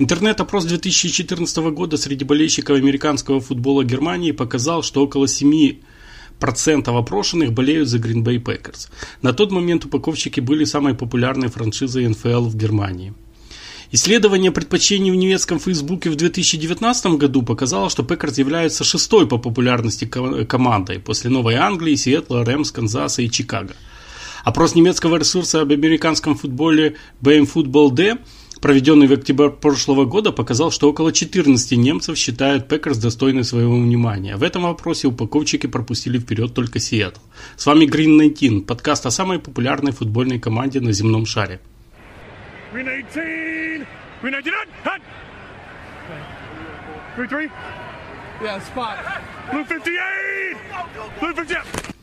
Интернет-опрос 2014 года среди болельщиков американского футбола Германии показал, что около 7 процентов опрошенных болеют за Green Bay Packers. На тот момент упаковщики были самой популярной франшизой НФЛ в Германии. Исследование предпочтений в немецком Фейсбуке в 2019 году показало, что Пекарс является шестой по популярности командой после Новой Англии, Сиэтла, Рэмс, Канзаса и Чикаго. Опрос немецкого ресурса об американском футболе BM Football D, проведенный в октябре прошлого года, показал, что около 14 немцев считают Пекарс достойной своего внимания. В этом вопросе упаковщики пропустили вперед только Сиэтл. С вами Green 19, подкаст о самой популярной футбольной команде на земном шаре. Green 18! Green 19! Hut! Three, three? Yeah, spot. Blue 58! Blue 58!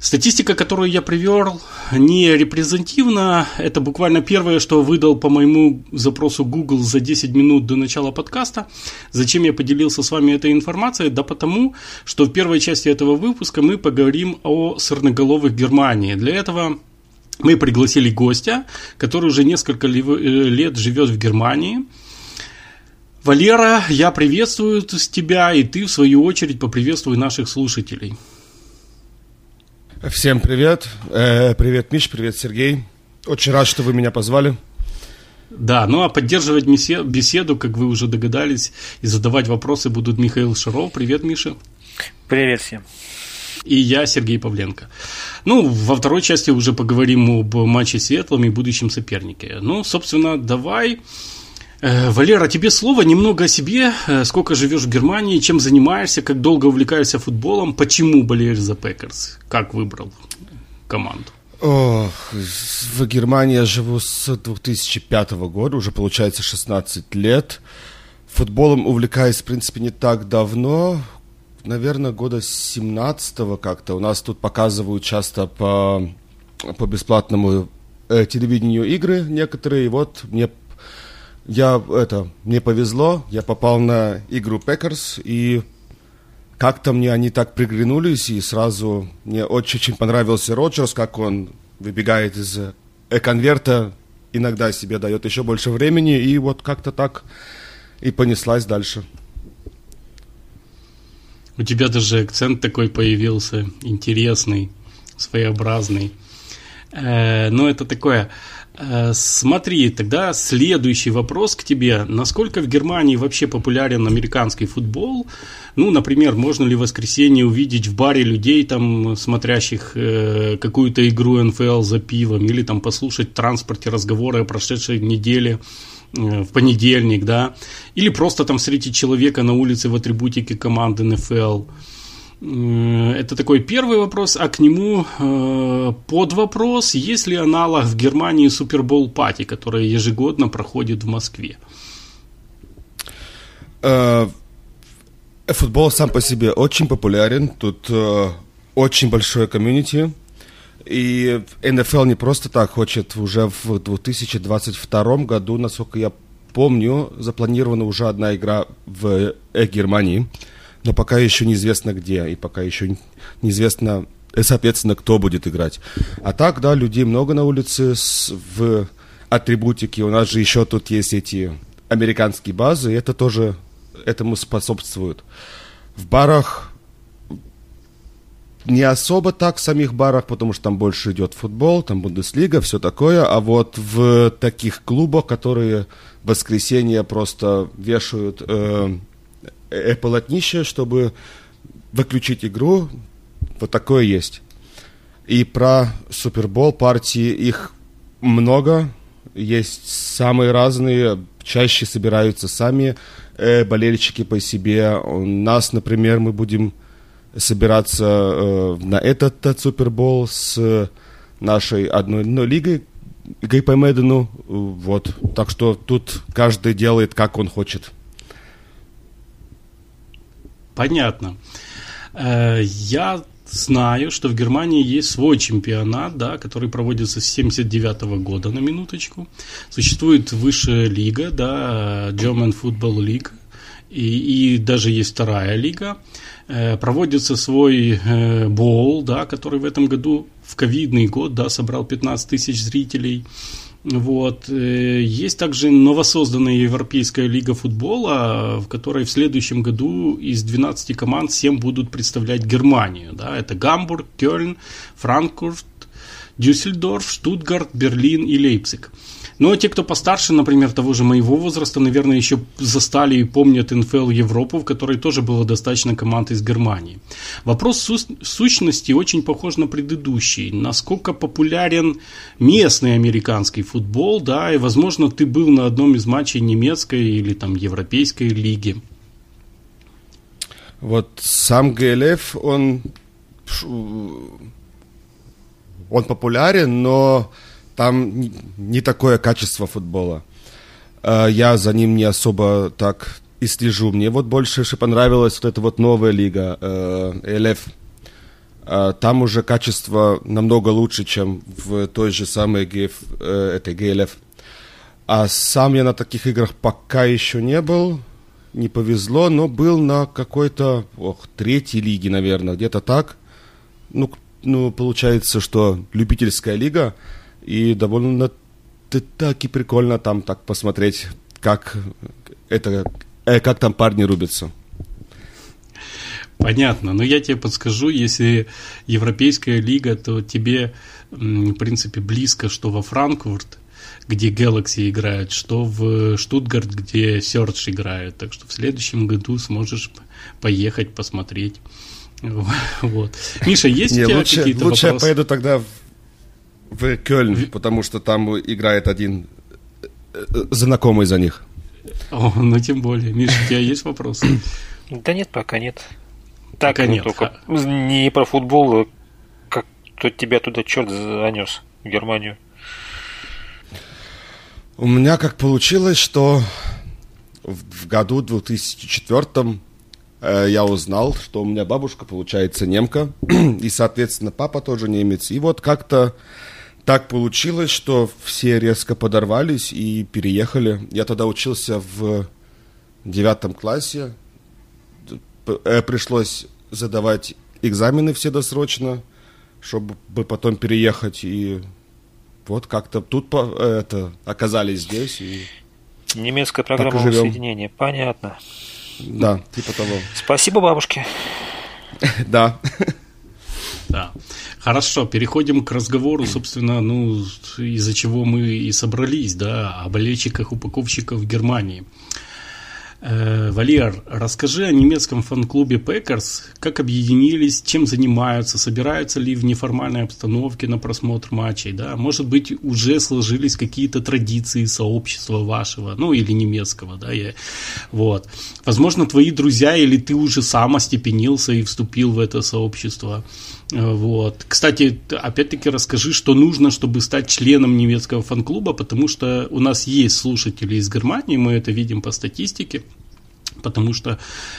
Статистика, которую я привел, не репрезентативна. Это буквально первое, что выдал по моему запросу Google за 10 минут до начала подкаста. Зачем я поделился с вами этой информацией? Да потому, что в первой части этого выпуска мы поговорим о сырноголовых Германии. Для этого мы пригласили гостя, который уже несколько э, лет живет в Германии. Валера, я приветствую тебя, и ты, в свою очередь, поприветствуй наших слушателей. Всем привет. Э, привет, Миш, привет, Сергей. Очень рад, что вы меня позвали. Да, ну а поддерживать беседу, как вы уже догадались, и задавать вопросы будут Михаил Шаров. Привет, Миша. Привет всем и я, Сергей Павленко. Ну, во второй части уже поговорим об матче с Сиэтлом и будущем сопернике. Ну, собственно, давай... Э, Валера, тебе слово немного о себе. Э, сколько живешь в Германии, чем занимаешься, как долго увлекаешься футболом, почему болеешь за Packers, как выбрал команду? О, в Германии я живу с 2005 года, уже получается 16 лет. Футболом увлекаюсь, в принципе, не так давно наверное, года 17-го как-то. У нас тут показывают часто по, по бесплатному э, телевидению игры некоторые. И вот мне, я, это, мне повезло, я попал на игру Packers, и как-то мне они так приглянулись, и сразу мне очень-очень понравился Роджерс, как он выбегает из э, конверта, иногда себе дает еще больше времени, и вот как-то так и понеслась дальше. У тебя даже акцент такой появился, интересный, своеобразный. Э, но это такое. Э, смотри, тогда следующий вопрос к тебе. Насколько в Германии вообще популярен американский футбол? Ну, например, можно ли в воскресенье увидеть в баре людей, там, смотрящих э, какую-то игру НФЛ за пивом, или там послушать в транспорте разговоры о прошедшей неделе Э, в понедельник, да, или просто там встретить человека на улице в атрибутике команды НФЛ. Э, это такой первый вопрос, а к нему э, под вопрос, есть ли аналог в Германии Супербол Пати, который ежегодно проходит в Москве? Футбол сам по себе очень популярен, тут очень большое комьюнити, и НФЛ не просто так хочет. Уже в 2022 году, насколько я помню, запланирована уже одна игра в э, Германии, но пока еще неизвестно где, и пока еще неизвестно, э, соответственно, кто будет играть. А так, да, людей много на улице с, в атрибутике. У нас же еще тут есть эти американские базы, и это тоже этому способствует. В барах не особо так в самих барах, потому что там больше идет футбол, там Бундеслига, все такое, а вот в таких клубах, которые в воскресенье просто вешают э, э, полотнище, чтобы выключить игру, вот такое есть. И про Супербол партии их много, есть самые разные, чаще собираются сами э, болельщики по себе. У нас, например, мы будем собираться э, на этот, этот Супербол с нашей одной ну, лигой, ГП Медену. Вот. Так что тут каждый делает, как он хочет. Понятно. Э, я знаю, что в Германии есть свой чемпионат, да, который проводится с 79 года, на минуточку. Существует высшая лига, да, German Football League, и, и даже есть вторая лига. Э, проводится свой э, боул, да, который в этом году в ковидный год да, собрал 15 тысяч зрителей. Вот. Э, есть также новосозданная Европейская лига футбола, в которой в следующем году из 12 команд 7 будут представлять Германию. Да? Это Гамбург, Кёльн, Франкфурт, Дюссельдорф, Штутгарт, Берлин и Лейпциг. Но те, кто постарше, например, того же моего возраста, наверное, еще застали и помнят НФЛ Европу, в которой тоже было достаточно команд из Германии. Вопрос сущности очень похож на предыдущий. Насколько популярен местный американский футбол, да, и, возможно, ты был на одном из матчей немецкой или там европейской лиги. Вот сам ГЛФ, он, он популярен, но там не такое качество футбола. А, я за ним не особо так и слежу. Мне вот больше понравилась вот эта вот новая лига, э, ЛФ. А, там уже качество намного лучше, чем в той же самой ГФ, э, этой ГЛФ. А сам я на таких играх пока еще не был, не повезло, но был на какой-то, ох, третьей лиге, наверное, где-то так. Ну, ну, получается, что любительская лига – и довольно таки прикольно там так посмотреть, как это, э, как там парни рубятся. Понятно, но я тебе подскажу, если Европейская лига, то тебе, в принципе, близко, что во Франкфурт, где Galaxy играет, что в Штутгарт, где Search играет. Так что в следующем году сможешь поехать посмотреть. Вот. Миша, есть Не, у тебя лучше, какие-то лучше вопросы? я поеду тогда в Кёльн, потому что там играет один э, э, знакомый за них. О, ну тем более. Миша, у тебя есть вопросы? Да нет, пока нет. Так, пока ну, нет. только не про футбол, а как то тебя туда черт занес, в Германию. У меня как получилось, что в году 2004 э, я узнал, что у меня бабушка, получается, немка, и, соответственно, папа тоже немец. И вот как-то так получилось, что все резко подорвались и переехали. Я тогда учился в девятом классе. Э, пришлось задавать экзамены все досрочно, чтобы потом переехать. И вот как-то тут это, оказались здесь. И Немецкая программа воссоединения. Понятно. Да, типа того. Спасибо бабушке. Да. Да. Хорошо, переходим к разговору, собственно, ну, из-за чего мы и собрались, да, о болельщиках упаковщиков в Германии. Э, Валер, расскажи о немецком фан-клубе Packers, как объединились, чем занимаются, собираются ли в неформальной обстановке на просмотр матчей, да, может быть, уже сложились какие-то традиции сообщества вашего, ну, или немецкого, да, я, вот. Возможно, твои друзья или ты уже сам остепенился и вступил в это сообщество, вот. Кстати, опять-таки расскажи, что нужно, чтобы стать членом немецкого фан-клуба, потому что у нас есть слушатели из Германии, мы это видим по статистике потому что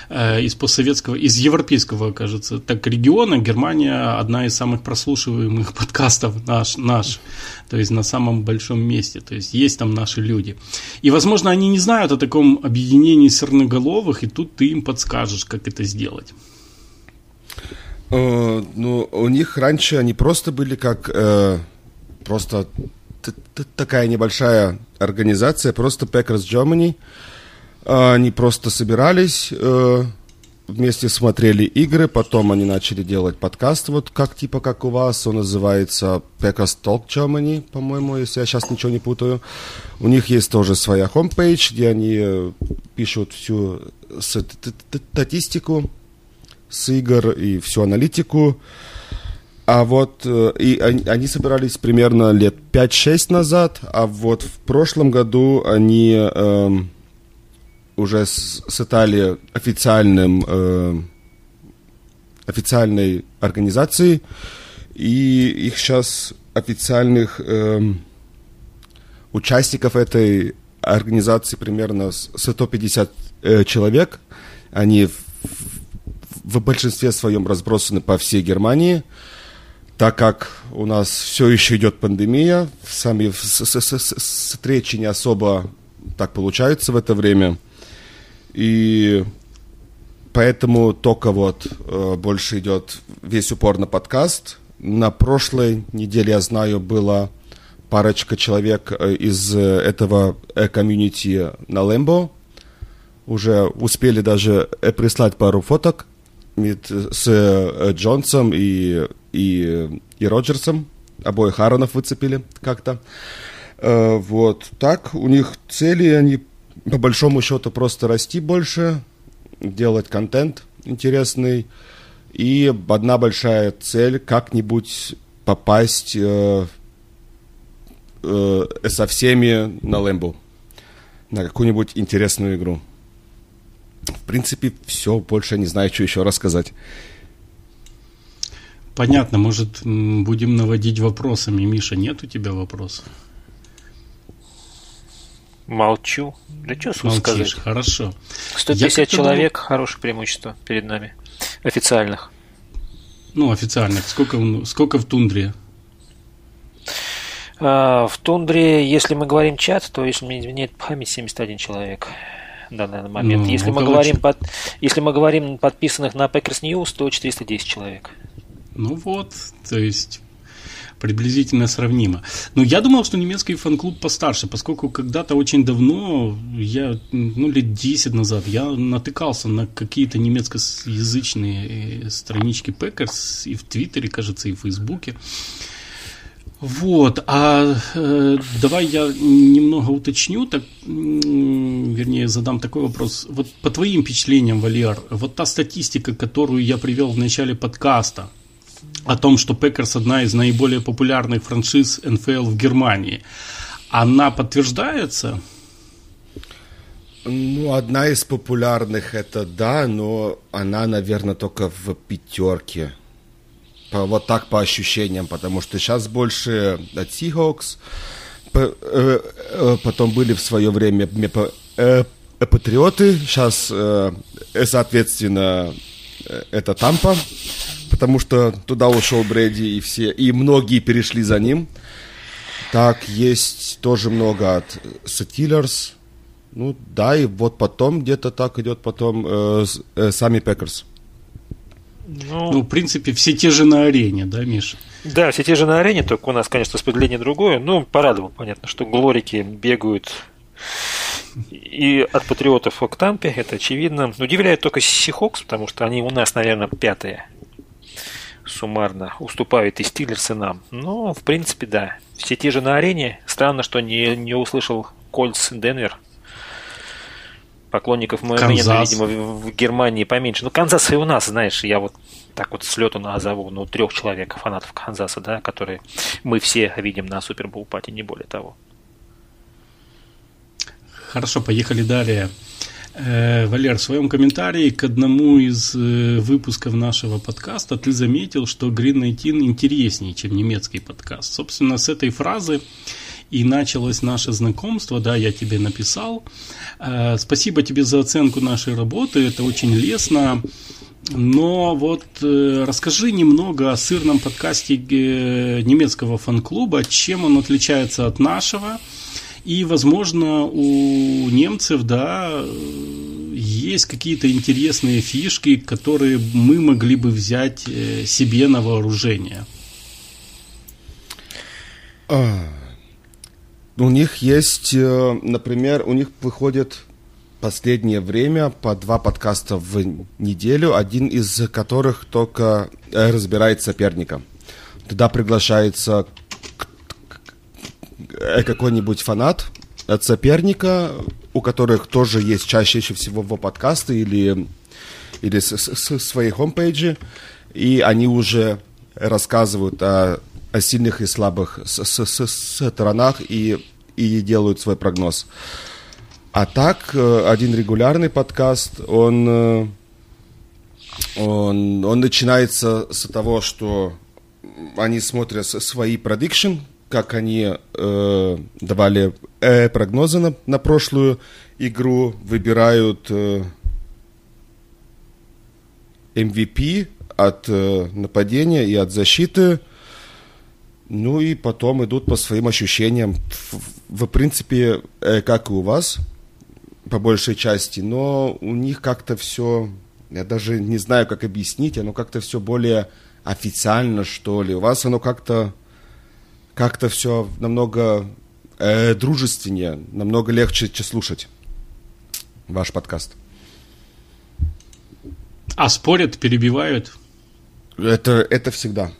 э, из постсоветского, из европейского, кажется, так региона Германия одна из самых прослушиваемых подкастов наш, наш, то есть на самом большом месте, то есть есть там наши люди. И, возможно, они не знают о таком объединении серноголовых, и тут ты им подскажешь, как это сделать. Э, ну, у них раньше они просто были как э, просто такая небольшая организация, просто Packers Germany. А, они просто собирались, э, вместе смотрели игры, потом они начали делать подкаст, вот как типа как у вас, он называется Packers Talk Germany, по-моему, если я сейчас ничего не путаю. У них есть тоже своя homepage, где они э, пишут всю статистику с игр и всю аналитику. А вот э, и они, они собирались примерно лет 5-6 назад, а вот в прошлом году они... Э, уже стали официальным, э, официальной организацией, и их сейчас официальных э, участников этой организации примерно 150 э, человек. Они в большинстве своем разбросаны по всей Германии, так как у нас все еще идет пандемия, сами встречи не особо так получаются в это время – и поэтому только вот э, больше идет весь упор на подкаст. На прошлой неделе, я знаю, было парочка человек из этого комьюнити на Лэмбо. Уже успели даже прислать пару фоток с Джонсом и, и, и Роджерсом. Обоих Ааронов выцепили как-то. Вот. Так, у них цели, они по большому счету просто расти больше, делать контент интересный. И одна большая цель как-нибудь попасть э, э, со всеми на Лэмбу, на какую-нибудь интересную игру. В принципе, все, больше не знаю, что еще рассказать. Понятно, может, будем наводить вопросами. Миша, нет у тебя вопросов? Молчу. Да что Молчишь, сказать? хорошо. 150 человек, думал... хорошее преимущество перед нами. Официальных. Ну, официальных. Сколько, сколько в тундре? А, в тундре, если мы говорим чат, то если мне нет память, 71 человек в данный момент. Ну, если, мы говорим под, если мы говорим подписанных на Packers News, то 410 человек. Ну вот, то есть приблизительно сравнимо. Но я думал, что немецкий фан-клуб постарше, поскольку когда-то очень давно, я, ну, лет 10 назад, я натыкался на какие-то немецкоязычные э, странички Packers и в Твиттере, кажется, и в Фейсбуке. Вот, а э, давай я немного уточню, так, вернее, задам такой вопрос. Вот по твоим впечатлениям, Валер, вот та статистика, которую я привел в начале подкаста, о том, что Packers одна из наиболее популярных франшиз НФЛ в Германии, она подтверждается? Ну, одна из популярных это да, но она, наверное, только в пятерке. По, вот так по ощущениям, потому что сейчас больше от Seahawks, по, э, э, потом были в свое время э, Патриоты, сейчас, э, соответственно, э, это Тампа потому что туда ушел Брэди и все, и многие перешли за ним. Так, есть тоже много от Steelers. Ну да, и вот потом где-то так идет потом э, э, сами Packers. Ну, ну, в принципе, все те же на арене, да, Миша? Да, все те же на арене, только у нас, конечно, распределение другое. Ну, порадовал, понятно, что глорики бегают и от патриотов к Тампе, это очевидно. Удивляет только Seahawks, потому что они у нас, наверное, пятые суммарно уступают и Steelers, и нам. Но, в принципе, да. Все те же на арене. Странно, что не, не услышал Colts Денвер. Поклонников Канзас. видимо, в, Германии поменьше. Ну, Канзас и у нас, знаешь, я вот так вот с лету назову, ну, трех человек, фанатов Канзаса, да, которые мы все видим на Super Bowl party, не более того. Хорошо, поехали далее. Э, Валер, в своем комментарии к одному из э, выпусков нашего подкаста ты заметил, что Green 19 интереснее, чем немецкий подкаст. Собственно, с этой фразы и началось наше знакомство, да, я тебе написал. Э, спасибо тебе за оценку нашей работы, это очень лестно. Но вот расскажи немного о сырном подкасте немецкого фан-клуба, чем он отличается от нашего, и, возможно, у немцев, да, есть какие-то интересные фишки, которые мы могли бы взять э, себе на вооружение. А, у них есть, э, например, у них выходит последнее время по два подкаста в неделю, один из которых только э, разбирает соперника. Туда приглашается Э, какой-нибудь фанат от соперника, у которых тоже есть чаще всего подкасты или, или с, с, с свои хомпейджи, и они уже рассказывают о, о сильных и слабых с, с, с, сторонах и, и делают свой прогноз. А так, э, один регулярный подкаст, он, э, он, он начинается с того, что они смотрят свои продикшн, как они э, давали э, прогнозы на, на прошлую игру, выбирают э, MVP от э, нападения и от защиты. Ну и потом идут по своим ощущениям. В, в принципе, э, как и у вас, по большей части, но у них как-то все, я даже не знаю, как объяснить, оно как-то все более официально, что ли. У вас оно как-то как-то все намного э, дружественнее, намного легче слушать ваш подкаст. А спорят, перебивают? Это, это всегда.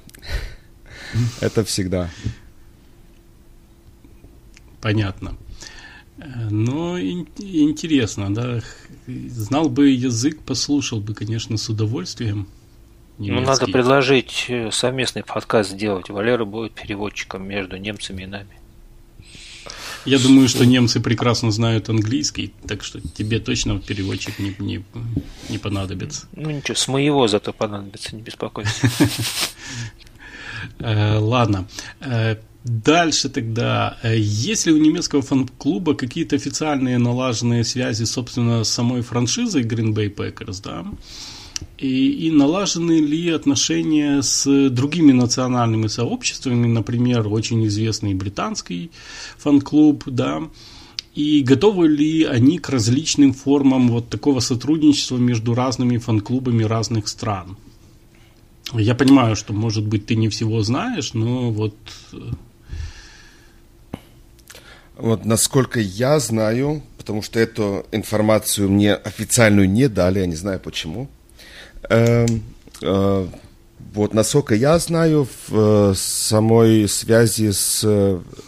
Это всегда. Понятно. Ну, интересно, да. Знал бы язык, послушал бы, конечно, с удовольствием. Немецкий. Ну, надо предложить э, совместный подкаст сделать. Валера будет переводчиком между немцами и нами. Я думаю, что немцы прекрасно знают английский, так что тебе точно переводчик не, не, не понадобится. Ну ничего, с моего зато понадобится, не беспокойся. Э, ладно. Э, дальше тогда, есть ли у немецкого фан-клуба какие-то официальные налаженные связи, собственно, с самой франшизой Green Bay Packers, да? И, и налажены ли отношения с другими национальными сообществами, например, очень известный британский фан-клуб, да, и готовы ли они к различным формам вот такого сотрудничества между разными фан-клубами разных стран? Я понимаю, что, может быть, ты не всего знаешь, но вот... Э, вот насколько я знаю, потому что эту информацию мне официальную не дали, я не знаю почему, Э, э, вот, насколько я знаю, в э, самой связи с,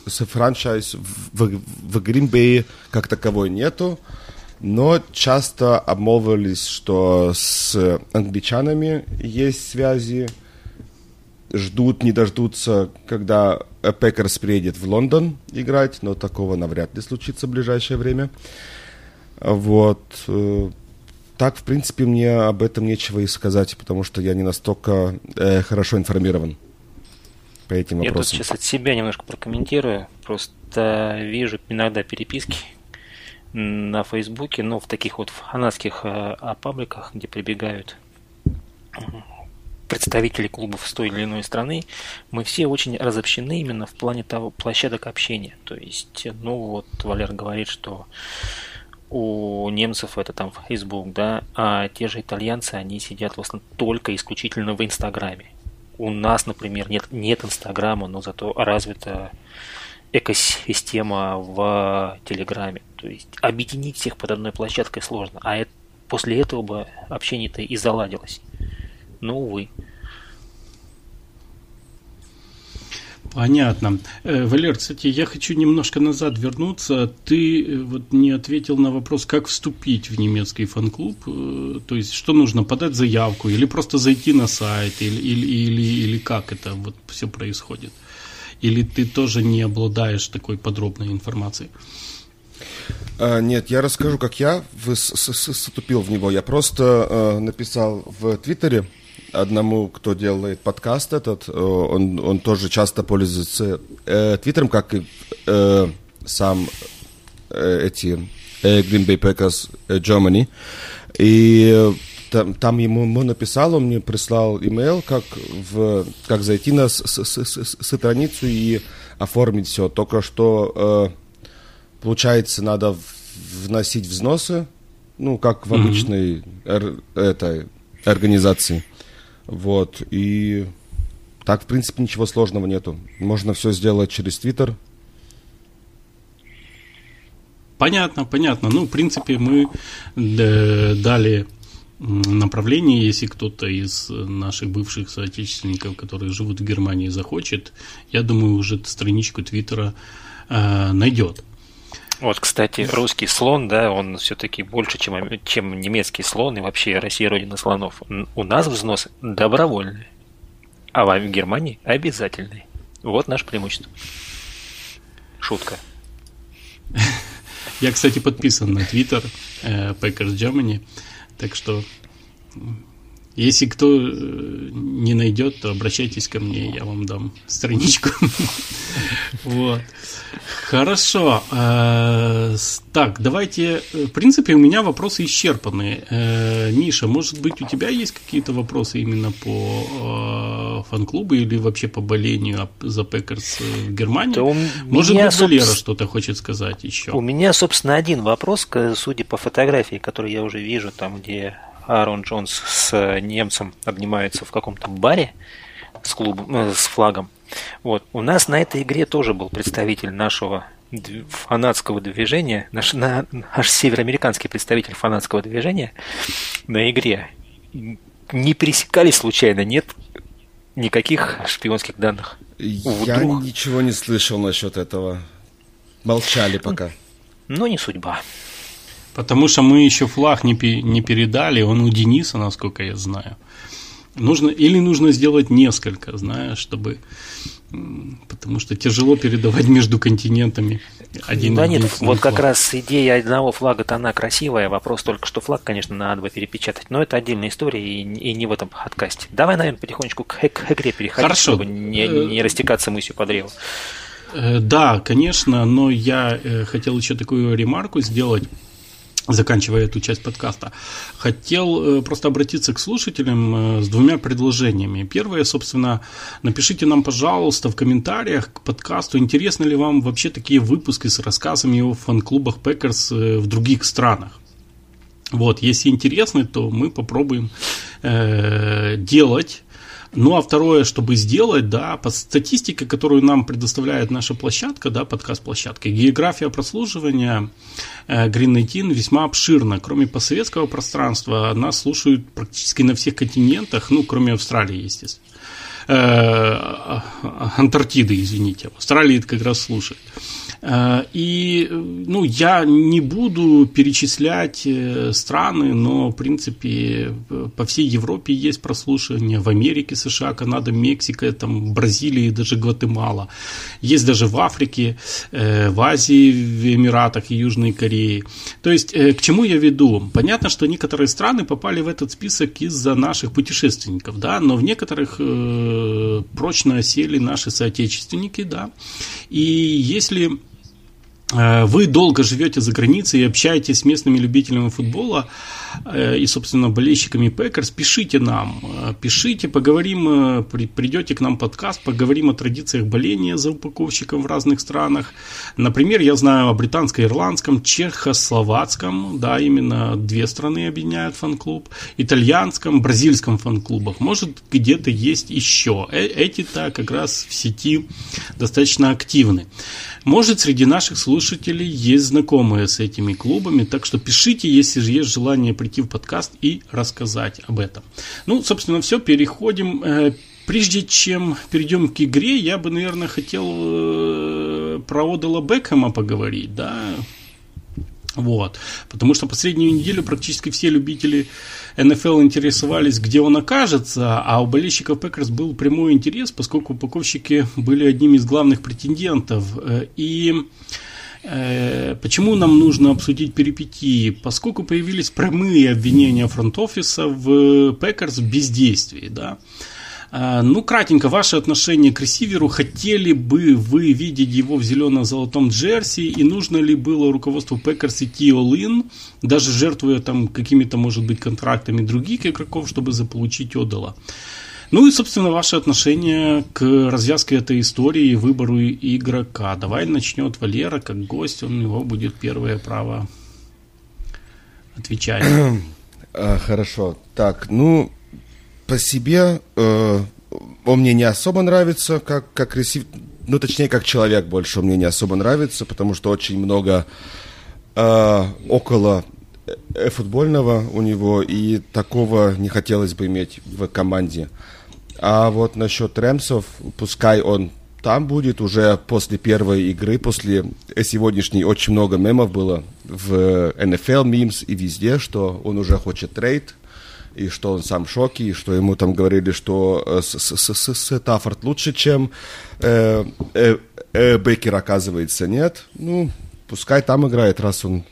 с франчайз в, в Green Bay как таковой нету, но часто обмолвились, что с англичанами есть связи, ждут, не дождутся, когда Packers приедет в Лондон играть, но такого навряд ли случится в ближайшее время. Вот. Так, в принципе, мне об этом нечего и сказать, потому что я не настолько э, хорошо информирован по этим вопросам. Я тут сейчас от себя немножко прокомментирую. Просто вижу иногда переписки на Фейсбуке, но в таких вот фанатских э, пабликах, где прибегают представители клубов с той или иной страны, мы все очень разобщены именно в плане того площадок общения. То есть, ну вот Валер говорит, что у немцев это там Facebook, да, а те же итальянцы, они сидят в основном только исключительно в Инстаграме. У нас, например, нет, нет Инстаграма, но зато развита экосистема в Телеграме. То есть объединить всех под одной площадкой сложно. А это, после этого бы общение-то и заладилось. Но, увы. Понятно. Э, Валер, кстати, я хочу немножко назад вернуться. Ты э, вот не ответил на вопрос, как вступить в немецкий фан-клуб. Э, то есть, что нужно, подать заявку или просто зайти на сайт, или, или, или, или как это вот все происходит? Или ты тоже не обладаешь такой подробной информацией? А, нет, я расскажу, как я вступил в него. Я просто написал в Твиттере, одному, кто делает подкаст этот, э, он, он тоже часто пользуется э, Твиттером, как и э, сам э, эти э, Green Bay Packers э, Germany. И э, там, там ему, ему написал, он мне прислал имейл, как, в, как зайти на с, с, с, страницу и оформить все. Только что, э, получается, надо вносить взносы, ну, как в обычной mm-hmm. эр, этой организации. Вот, и так, в принципе, ничего сложного нету. Можно все сделать через Твиттер. Понятно, понятно. Ну, в принципе, мы дали направление, если кто-то из наших бывших соотечественников, которые живут в Германии, захочет, я думаю, уже страничку Твиттера э, найдет. Вот, кстати, русский слон, да, он все-таки больше, чем, чем немецкий слон, и вообще Россия родина слонов. У нас взнос добровольный, а в Германии обязательный. Вот наше преимущество. Шутка. Я, кстати, подписан на Twitter э, Packers Germany, так что если кто э, не найдет, то обращайтесь ко мне, я вам дам страничку. Вот. Хорошо. Э, так, давайте. Э, в принципе, у меня вопросы исчерпаны. Миша, может быть, у тебя есть какие-то вопросы именно по фан-клубу или вообще по болению за Packers в Германии? Может быть, Валера что-то хочет сказать еще? У меня, собственно, один вопрос, судя по фотографии, которую я уже вижу, там, где Аарон Джонс с немцем обнимаются в каком-то баре. с, клубом, э, с флагом. Вот. У нас на этой игре тоже был представитель нашего фанатского движения, наш, на, наш североамериканский представитель фанатского движения на игре. Не пересекались случайно, нет никаких шпионских данных. Я Вдруг. ничего не слышал насчет этого. Молчали пока. Но не судьба. Потому что мы еще флаг не, не передали, он у Дениса, насколько я знаю. Нужно, или нужно сделать несколько, знаешь, чтобы потому что тяжело передавать между континентами один Да нет, вот флаг. как раз идея одного флага-то она красивая, вопрос только, что флаг, конечно, надо бы перепечатать, но это отдельная история и, и не в этом подкасте. Давай, наверное, потихонечку к, к игре переходить, Хорошо. чтобы не, не э, растекаться мыслью по древу. Э, да, конечно, но я э, хотел еще такую ремарку сделать заканчивая эту часть подкаста, хотел э, просто обратиться к слушателям э, с двумя предложениями. Первое, собственно, напишите нам, пожалуйста, в комментариях к подкасту, интересны ли вам вообще такие выпуски с рассказами о фан-клубах Packers э, в других странах. Вот, если интересны, то мы попробуем э, делать ну, а второе, чтобы сделать, да, по статистике, которую нам предоставляет наша площадка, да, подкаст-площадка, география прослушивания э, Green 19 весьма обширна. Кроме постсоветского пространства, нас слушают практически на всех континентах, ну, кроме Австралии, естественно. Э, Антарктиды, извините. Австралии это как раз слушают. Э, и ну, я не буду перечислять э, страны, но, в принципе, по всей Европе есть прослушивание. В Америке, США, Канада, Мексика, там, Бразилии, даже Гватемала. Есть даже в Африке, э, в Азии, в Эмиратах и Южной Корее. То есть, к чему я веду? Понятно, что некоторые страны попали в этот список из-за наших путешественников, да, но в некоторых прочно осели наши соотечественники, да. И если Э, вы долго живете за границей и общаетесь с местными любителями футбола э, и, собственно, болельщиками Packers, пишите нам, э, пишите, поговорим, придете к нам подкаст, поговорим о традициях боления за упаковщиком в разных странах. Например, я знаю о британско-ирландском, чехословацком, да, именно две страны объединяют фан-клуб, итальянском, бразильском фан-клубах. Может, где-то есть еще. Эти-то как раз в сети достаточно активны. Может, среди наших слушателей есть знакомые с этими клубами, так что пишите, если же есть желание прийти в подкаст и рассказать об этом. Ну, собственно, все, переходим. Э, прежде чем перейдем к игре, я бы, наверное, хотел э, про Одела Бекхэма поговорить, да, вот. Потому что последнюю неделю практически все любители НФЛ интересовались, где он окажется, а у болельщиков Packers был прямой интерес, поскольку упаковщики были одним из главных претендентов. Э, и Почему нам нужно обсудить перипетии? Поскольку появились прямые обвинения фронт-офиса в Packers в бездействии. Да? А, ну, кратенько, ваше отношение к ресиверу. Хотели бы вы видеть его в зелено-золотом джерси? И нужно ли было руководству Пекерс идти all in, даже жертвуя там какими-то, может быть, контрактами других игроков, чтобы заполучить Одела? Ну и, собственно, ваше отношение к развязке этой истории выбору игрока. Давай начнет Валера, как гость, у него будет первое право отвечать. А, хорошо. Так, ну, по себе э, он мне не особо нравится, как, как ресив... Ну, точнее, как человек больше он мне не особо нравится, потому что очень много э, около э, футбольного у него, и такого не хотелось бы иметь в команде. А вот насчет Рэмсов, пускай он там будет уже после первой игры, после сегодняшней очень много мемов было в NFL, мимс и везде, что он уже хочет трейд, и что он сам в шоке, и что ему там говорили, что э, Стаффорд лучше, чем э, э, э, Бекер, оказывается, нет. Ну, пускай там играет, раз он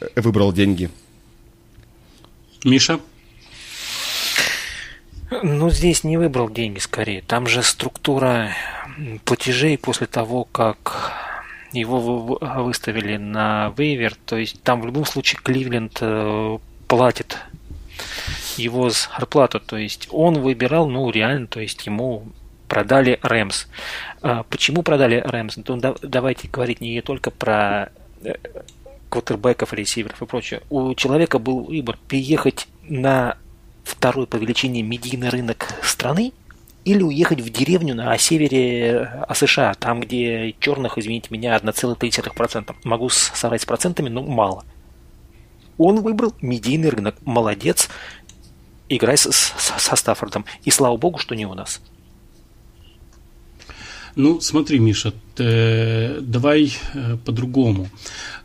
э, выбрал деньги. Миша? Ну, здесь не выбрал деньги скорее. Там же структура платежей после того, как его выставили на вейвер. То есть там в любом случае Кливленд э, платит его зарплату. То есть он выбирал, ну, реально, то есть ему продали Рэмс. А почему продали Рэмс? Ну, давайте говорить не только про э, квотербеков, ресиверов и прочее. У человека был выбор переехать на второй по величине медийный рынок страны или уехать в деревню на севере а, США, там, где черных, извините меня, 1,3%. Могу соврать с процентами, но мало. Он выбрал медийный рынок. Молодец. Играй с, с, со Стаффордом. И слава богу, что не у нас. Ну, смотри, Миша, э, давай э, по-другому.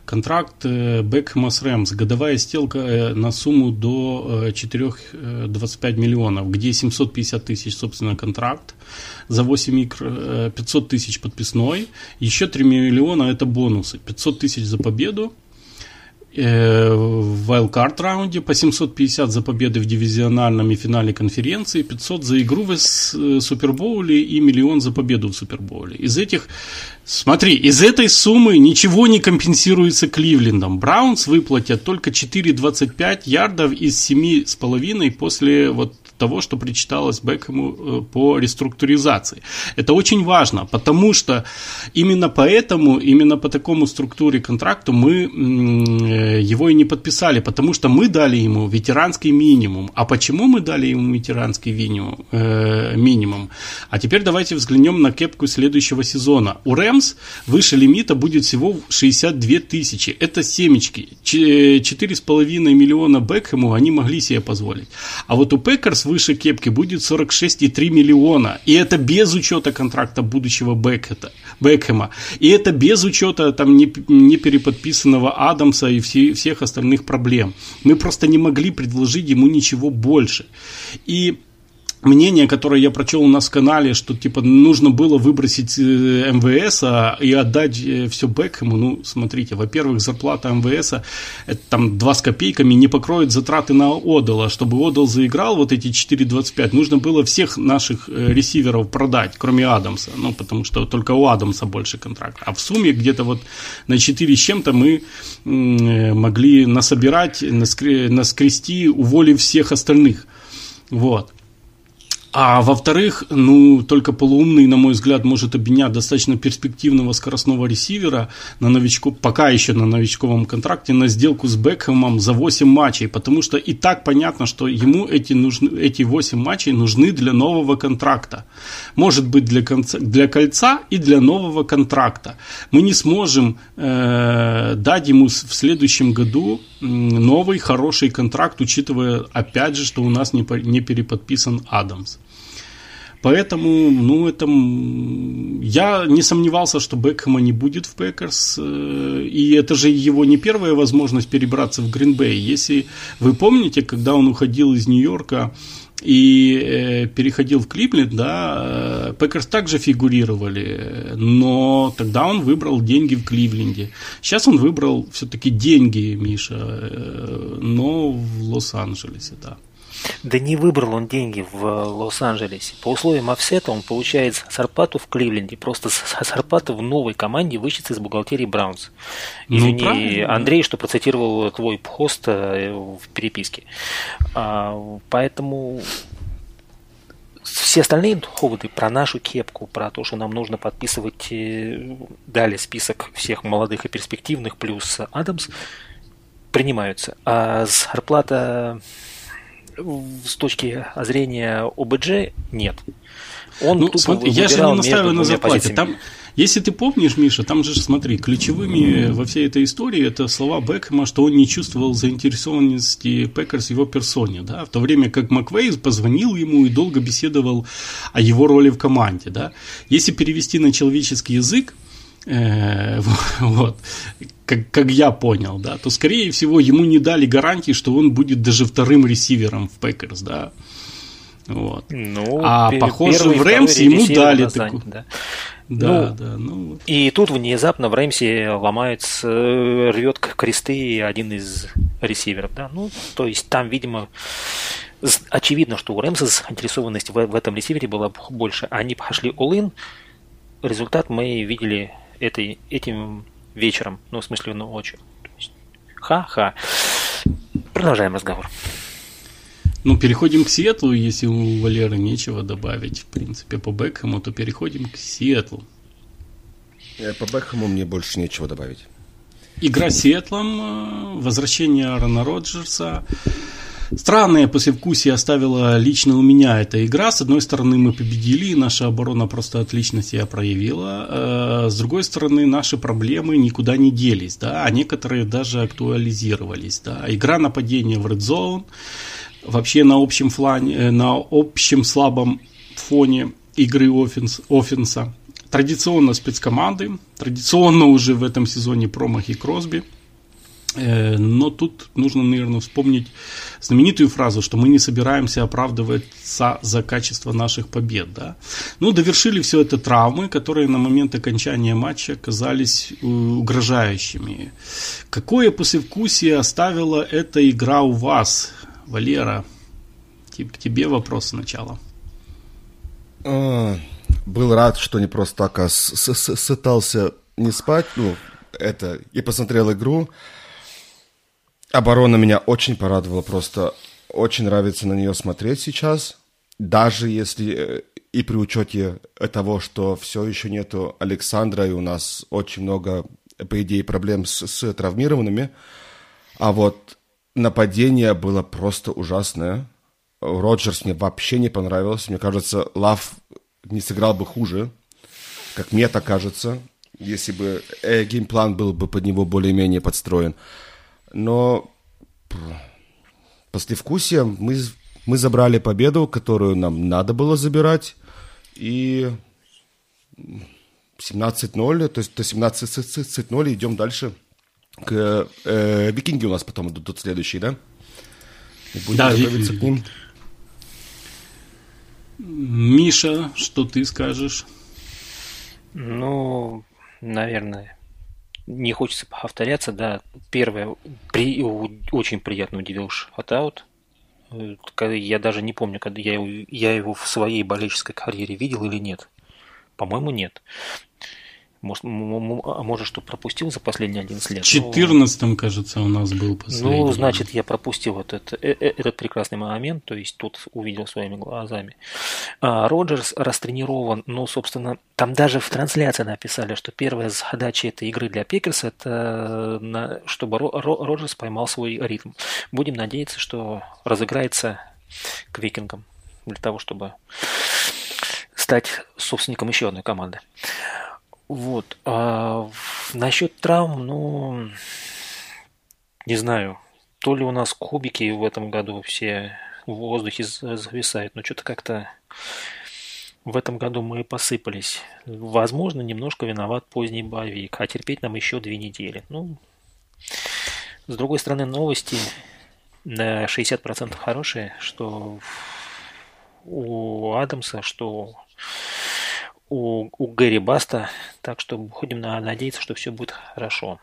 Контракт э, Бекхэма с Рэмс, годовая сделка э, на сумму до 4,25 э, миллионов, где 750 тысяч, собственно, контракт, за 8 игр 500 тысяч подписной, еще 3 миллиона это бонусы, 500 тысяч за победу, в wildcard раунде, по 750 за победы в дивизиональном и финале конференции, 500 за игру в Супербоуле и миллион за победу в Супербоуле. Из этих, смотри, из этой суммы ничего не компенсируется Кливлендом. Браунс выплатят только 4,25 ярдов из 7,5 после вот того, что причиталось Бекхэму э, по реструктуризации. Это очень важно, потому что именно поэтому, именно по такому структуре контракту мы э, его и не подписали, потому что мы дали ему ветеранский минимум. А почему мы дали ему ветеранский минимум? Э, минимум? А теперь давайте взглянем на кепку следующего сезона. У Рэмс выше лимита будет всего 62 тысячи. Это семечки. 4,5 миллиона Бекхэму они могли себе позволить. А вот у Пекерс выше кепки будет 46,3 миллиона. И это без учета контракта будущего Бекета, Бекхэма. И это без учета там не, не переподписанного Адамса и все, всех остальных проблем. Мы просто не могли предложить ему ничего больше. И мнение, которое я прочел у нас в канале, что типа нужно было выбросить э, МВС а, и отдать э, все Бекхэму. Ну, смотрите, во-первых, зарплата МВС это там 2 с копейками не покроет затраты на Одела. Чтобы Одел заиграл вот эти 4.25, нужно было всех наших э, ресиверов продать, кроме Адамса. Ну, потому что только у Адамса больше контракт. А в сумме где-то вот на 4 с чем-то мы могли насобирать, наскрести, уволив всех остальных. Вот. А во-вторых, ну, только полуумный, на мой взгляд, может обменять достаточно перспективного скоростного ресивера на новичку, пока еще на новичковом контракте, на сделку с Бекхэмом за 8 матчей, потому что и так понятно, что ему эти, нужны, эти 8 матчей нужны для нового контракта. Может быть, для, конца, для кольца и для нового контракта. Мы не сможем э, дать ему в следующем году новый хороший контракт, учитывая, опять же, что у нас не, не переподписан Адамс. Поэтому, ну, это... Я не сомневался, что Бекхэма не будет в Пекерс. Э, и это же его не первая возможность перебраться в Гринбей. Если вы помните, когда он уходил из Нью-Йорка и э, переходил в Кливленд, да, э, Пекерс также фигурировали, но тогда он выбрал деньги в Кливленде. Сейчас он выбрал все-таки деньги, Миша, но в Лос-Анджелесе, да. Да не выбрал он деньги в Лос-Анджелесе. По условиям офсета он получает зарплату в Кливленде. Просто зарплата в новой команде вычтется из бухгалтерии Браунс. Ну, Извини, ну, Андрей, что процитировал твой пост э, в переписке. А, поэтому все остальные доводы про нашу кепку, про то, что нам нужно подписывать э, далее список всех молодых и перспективных плюс Адамс, принимаются. А зарплата с точки зрения ОБДЖ нет. Он ну, смотри, я же не настаиваю на зарплате. Там, если ты помнишь, Миша, там же, смотри, ключевыми во всей этой истории это слова Бекхэма, что он не чувствовал заинтересованности Пекерс его персоне, да, в то время как Маквей позвонил ему и долго беседовал о его роли в команде, да. Если перевести на человеческий язык, э, вот, как, как я понял, да, то, скорее всего, ему не дали гарантии, что он будет даже вторым ресивером в Пекерс, да. Вот. Ну, а похоже, в Рэмс ему дали такую. Да. Да, ну, да. Ну, И тут внезапно в Рэмсе ломается, рвет кресты один из ресиверов, да. Ну, то есть там, видимо, очевидно, что у Рэмса заинтересованность в, в этом ресивере была больше. Они пошли all-in, результат мы видели этой, этим вечером, ну, в смысле, ночью. Ха-ха. Продолжаем разговор. Ну, переходим к Сиэтлу, если у Валеры нечего добавить, в принципе, по Бекхэму, то переходим к Сиэтлу. Э, по Бекхэму мне больше нечего добавить. Игра с Сиэтлом, э, возвращение Аарона Роджерса. Странное послевкусие оставила лично у меня эта игра. С одной стороны, мы победили, наша оборона просто отлично себя проявила. Э, с другой стороны, наши проблемы никуда не делись, да, а некоторые даже актуализировались, да. Игра нападения в Red Zone, вообще на общем фоне, э, на общем слабом фоне игры offense, offense а. Традиционно спецкоманды, традиционно уже в этом сезоне промахи Кросби – но тут нужно, наверное, вспомнить знаменитую фразу, что мы не собираемся оправдываться за качество наших побед. Да? Ну, довершили все это травмы, которые на момент окончания матча казались э, угрожающими. Какое послевкусие оставила эта игра у вас, Валера? К тебе вопрос сначала. А, был рад, что не просто так, а сытался не спать, ну, это, и посмотрел игру. Оборона меня очень порадовала, просто очень нравится на нее смотреть сейчас, даже если э, и при учете того, что все еще нету Александра, и у нас очень много, по идее, проблем с, с травмированными, а вот нападение было просто ужасное. Роджерс мне вообще не понравился. Мне кажется, Лав не сыграл бы хуже, как мне так кажется, если бы э, геймплан был бы под него более-менее подстроен. Но послевкусие мы, мы забрали победу, которую нам надо было забирать. И 17-0, то есть до 17-0 идем дальше. К, э, викинги у нас потом идут тут следующие, да? И будем да, готовиться викинги. к ним. Миша, что ты скажешь? Ну, наверное, не хочется повторяться, да. Первое, при, очень приятно удивил шатаут. Я даже не помню, когда я я его в своей болельческой карьере видел или нет. По-моему, нет. Может, а может, что пропустил за последние 11 лет. В 14 но... кажется, у нас был последний. Ну, значит, я пропустил вот этот, э, э, этот прекрасный момент, то есть тут увидел своими глазами. А, Роджерс растренирован, ну, собственно, там даже в трансляции написали, что первая задача этой игры для Пекерса, это на, чтобы Роджерс поймал свой ритм. Будем надеяться, что разыграется к викингам для того, чтобы стать собственником еще одной команды. Вот. А насчет травм, ну, не знаю, то ли у нас кубики в этом году все в воздухе зависают, но что-то как-то в этом году мы посыпались. Возможно, немножко виноват поздний боевик, а терпеть нам еще две недели. Ну, с другой стороны, новости на 60% хорошие, что у Адамса, что у, у Гэри Баста, так что будем надеяться, что все будет хорошо.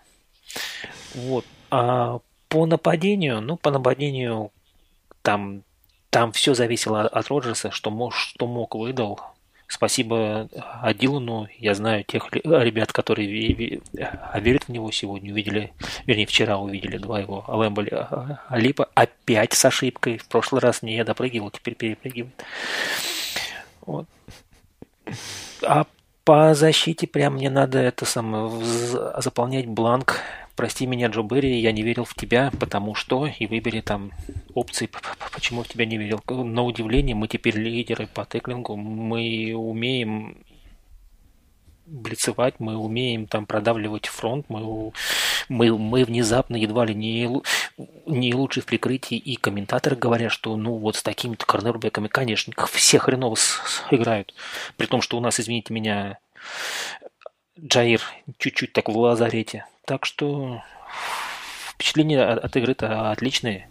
Вот. А по нападению, ну, по нападению там, там все зависело от Роджерса, что мог, что мог выдал. Спасибо Адилану. Я знаю тех ребят, которые верят в него сегодня, увидели, вернее, вчера увидели два его Лэмболи Алипа опять с ошибкой. В прошлый раз не допрыгивал, теперь перепрыгивает. Вот. А по защите прям мне надо это самое заполнять бланк. Прости меня, Джо Берри, я не верил в тебя, потому что, и выбери там опции, почему в тебя не верил. На удивление, мы теперь лидеры по теклингу, мы умеем блицевать, мы умеем там продавливать фронт, мы, мы, мы внезапно едва ли не, не лучше в прикрытии, и комментаторы говорят, что ну вот с такими-то корнербеками, конечно, все хреново играют, при том, что у нас, извините меня, Джаир чуть-чуть так в лазарете. Так что впечатления от игры-то отличные.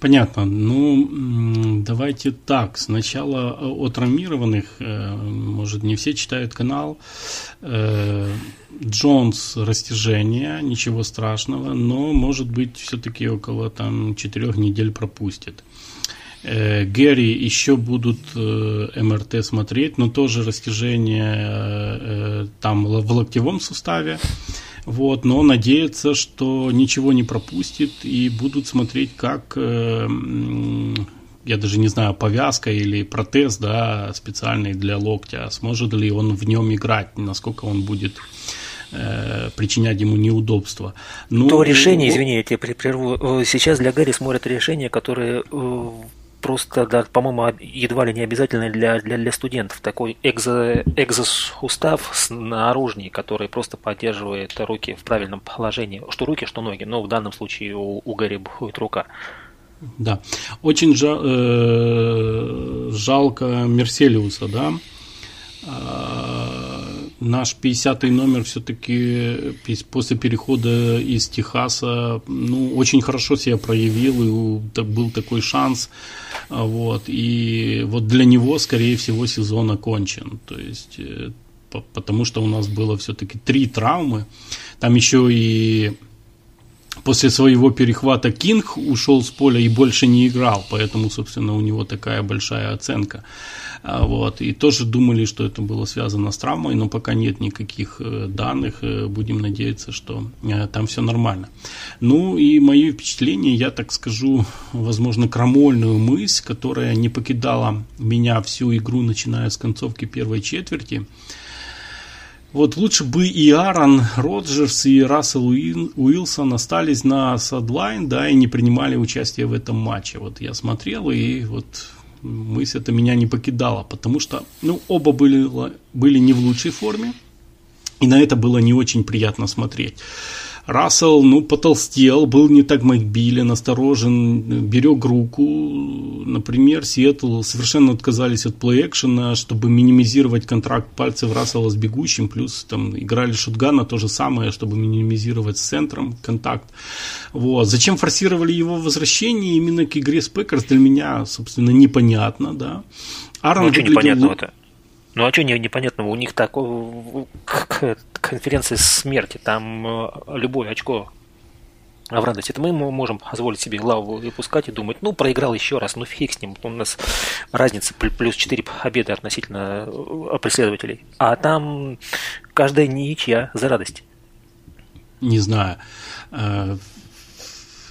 Понятно. Ну, давайте так. Сначала э, о травмированных. Э, может, не все читают канал. Э, Джонс растяжение, ничего страшного, но, может быть, все-таки около там четырех недель пропустит. Гэри еще будут МРТ смотреть, но тоже растяжение там в локтевом суставе. Вот, но надеется, что ничего не пропустит и будут смотреть, как э, я даже не знаю, повязка или протез, да, специальный для локтя, сможет ли он в нем играть, насколько он будет э, причинять ему неудобства. Ну, То решение, извини, я тебя прерву, сейчас для Гарри смотрят решения, которые просто, да, по-моему, едва ли не обязательно для, для, для студентов. Такой экзо, экзосустав наружный, который просто поддерживает руки в правильном положении. Что руки, что ноги. Но в данном случае у, у Гарри будет рука. Да. Очень жал, э, жалко Мерселиуса, да. Наш 50-й номер все-таки после перехода из Техаса ну, очень хорошо себя проявил, и был такой шанс. А, вот, и вот для него, скорее всего, сезон окончен. То есть, э, потому что у нас было все-таки три травмы. Там еще и после своего перехвата Кинг ушел с поля и больше не играл, поэтому, собственно, у него такая большая оценка. А, вот. И тоже думали, что это было связано с травмой, но пока нет никаких э, данных. Э, будем надеяться, что э, там все нормально. Ну и мои впечатления, я так скажу, возможно, крамольную мысль, которая не покидала меня всю игру, начиная с концовки первой четверти. Вот лучше бы и Аарон Роджерс, и Рассел Уилсон остались на садлайн, да, и не принимали участие в этом матче. Вот я смотрел, и вот мысль это меня не покидала, потому что, ну, оба были, были не в лучшей форме, и на это было не очень приятно смотреть. Рассел, ну, потолстел, был не так мобилен, осторожен, берег руку. Например, Сиэтл совершенно отказались от плей-экшена, чтобы минимизировать контракт пальцев Рассела с бегущим, плюс там играли шутгана, то же самое, чтобы минимизировать с центром контакт. Вот. Зачем форсировали его возвращение именно к игре с Пекерс, для меня, собственно, непонятно, да. Аарон ну, выглядел... непонятного-то? Ну а что непонятного? У них такой конференция смерти, там э, любое очко в радость. Это мы можем позволить себе Лава выпускать и думать, ну, проиграл еще раз, ну, фиг с ним. У нас разница плюс 4 победы относительно э, преследователей. А там каждая ничья за радость. Не знаю э,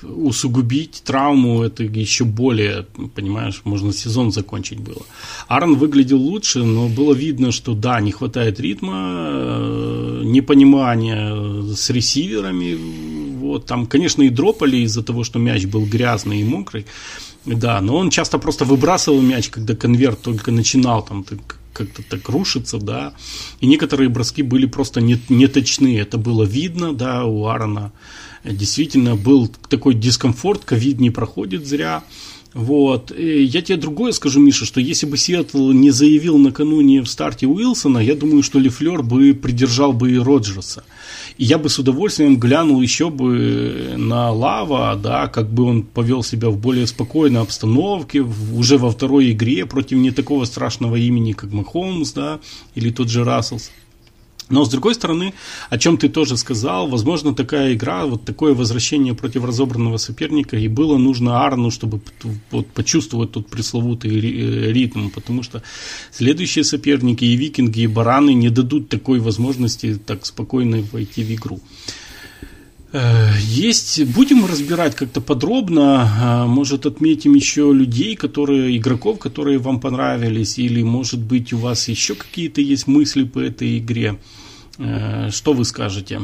усугубить травму, это еще более, понимаешь, можно сезон закончить было. Арн выглядел лучше, но было видно, что да, не хватает ритма, э, непонимание с ресиверами, вот, там, конечно, и дропали из-за того, что мяч был грязный и мокрый, да, но он часто просто выбрасывал мяч, когда конверт только начинал там как-то так рушиться, да, и некоторые броски были просто не, не точны, это было видно, да, у Аарона действительно был такой дискомфорт, ковид не проходит зря. Вот. И я тебе другое скажу, Миша, что если бы Сиэтл не заявил накануне в старте Уилсона, я думаю, что Лефлер бы придержал бы и Роджерса. Я бы с удовольствием глянул еще бы на Лава, да, как бы он повел себя в более спокойной обстановке, уже во второй игре против не такого страшного имени, как Махомс, да, или тот же Расселс. Но с другой стороны, о чем ты тоже сказал, возможно, такая игра, вот такое возвращение против разобранного соперника, и было нужно Арну, чтобы вот, почувствовать тот пресловутый э, ритм, потому что следующие соперники, и викинги, и бараны не дадут такой возможности так спокойно войти в игру. Э, есть, будем разбирать как-то подробно, а, может отметим еще людей, которые, игроков, которые вам понравились, или может быть у вас еще какие-то есть мысли по этой игре. Э, что вы скажете?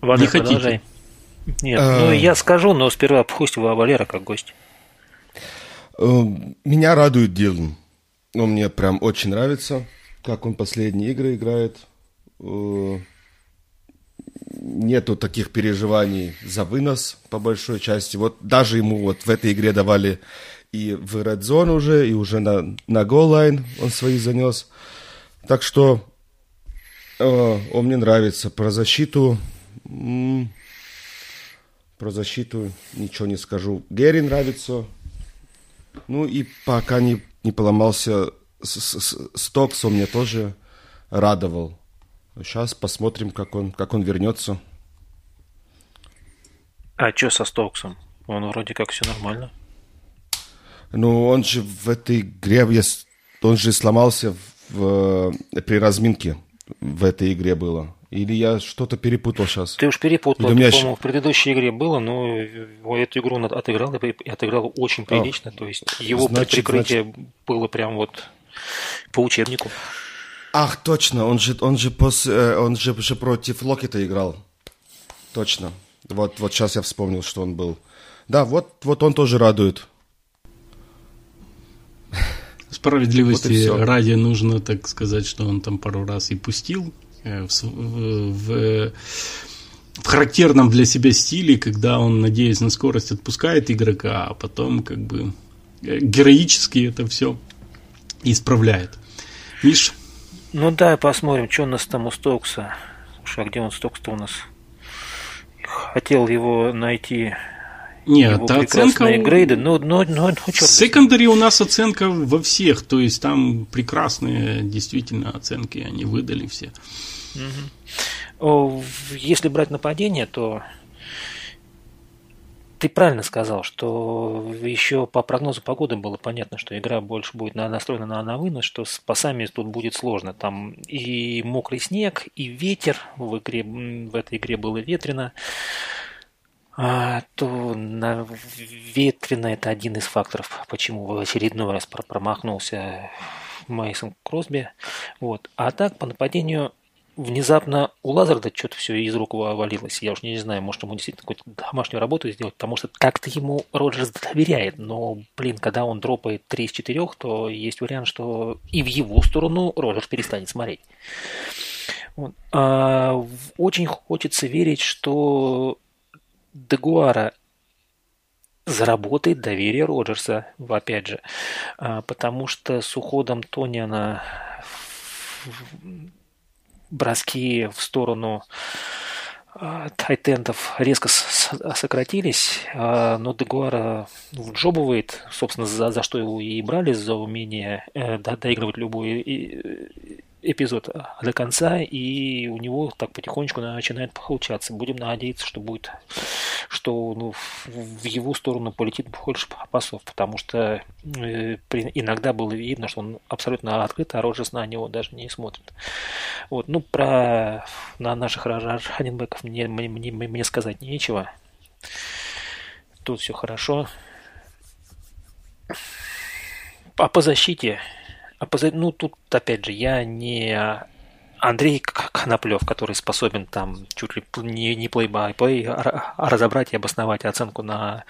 Валер, Не хотите? Продолжай. Нет, а... ну я скажу, но сперва пусть Валера как гость. Э, меня радует Дилан. Он мне прям очень нравится, как он последние игры играет. Э, нету таких переживаний за вынос по большой части. Вот даже ему вот в этой игре давали и в Red Zone уже, и уже на, на line он свои занес. Так что э, он мне нравится. Про защиту... М- про защиту ничего не скажу. Гэри нравится. Ну и пока не, не поломался Стокс, он мне тоже радовал. Сейчас посмотрим, как он, как он вернется. А что со Стоксом? Он вроде как все нормально. Ну, он же в этой игре, он же сломался в, при разминке в этой игре было. Или я что-то перепутал сейчас? Ты уж перепутал. Меня... По-моему, в предыдущей игре было, но эту игру он отыграл и отыграл очень прилично. А, То есть его значит, прикрытие значит... было прям вот по учебнику. Ах, точно, он же, он же, пос, э, он же, же против Локета играл. Точно. Вот, вот сейчас я вспомнил, что он был. Да, вот, вот он тоже радует. Справедливости вот ради нужно, так сказать, что он там пару раз и пустил э, в, в, в характерном для себя стиле, когда он, надеясь на скорость, отпускает игрока, а потом как бы э, героически это все исправляет. Миш? Ну да, посмотрим, что у нас там у Стокса. Слушай, а где он Стокс-то у нас? Хотел его найти нет, его оценка... грейды, но, но, но, но черт. Секондари у нас оценка во всех, то есть там прекрасные действительно оценки, они выдали все. Угу. Если брать нападение, то ты правильно сказал, что еще по прогнозу погоды было понятно, что игра больше будет настроена на, на вынос, что с пасами тут будет сложно. Там и мокрый снег, и ветер в, игре, в этой игре было ветрено. А, то на ветрено это один из факторов, почему в очередной раз промахнулся Мейсон Кросби. Вот. А так по нападению внезапно у Лазарда что-то все из рук валилось. Я уж не знаю, может, ему действительно какую-то домашнюю работу сделать, потому что как-то ему Роджерс доверяет. Но, блин, когда он дропает 3 из 4, то есть вариант, что и в его сторону Роджерс перестанет смотреть. Вот. А, очень хочется верить, что Дегуара заработает доверие Роджерса, опять же, а, потому что с уходом Тониана броски в сторону а, тайтендов резко сократились, а, но Дегуара вджобывает, собственно, за, за что его и брали, за умение э, доигрывать любой эпизод до конца, и у него так потихонечку начинает получаться. Будем надеяться, что будет, что ну, в его сторону полетит больше пасов, потому что э, иногда было видно, что он абсолютно открыт, а Роджерс на него даже не смотрит. Вот, ну, про на наших раненбеков мне, мне, мне, мне сказать нечего. Тут все хорошо. А по защите а поза... Ну, тут, опять же, я не Андрей Коноплев, который способен там чуть ли не, не play-by-play, разобрать и обосновать оценку на,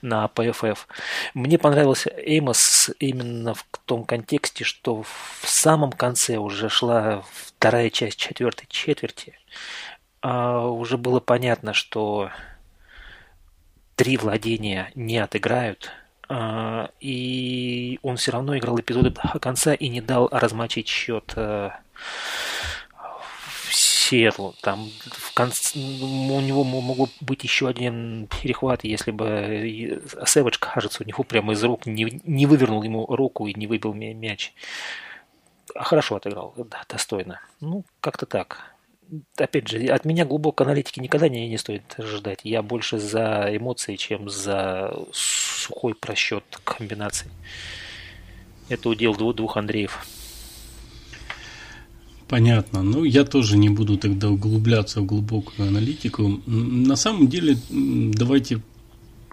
на PFF. Мне понравился Эймос именно в том контексте, что в самом конце уже шла вторая часть четвертой четверти. А уже было понятно, что три владения не отыграют – и он все равно играл эпизоды до конца и не дал размочить счет э, Сиэтлу. Там в конце, у него мог быть еще один перехват, если бы Сэвидж, кажется, у него прямо из рук не, не вывернул ему руку и не выбил мяч. Хорошо отыграл, да, достойно. Ну, как-то так опять же, от меня глубокой аналитики никогда не, не стоит ждать. Я больше за эмоции, чем за сухой просчет комбинаций. Это удел двух, двух Андреев. Понятно. Ну, я тоже не буду тогда углубляться в глубокую аналитику. На самом деле, давайте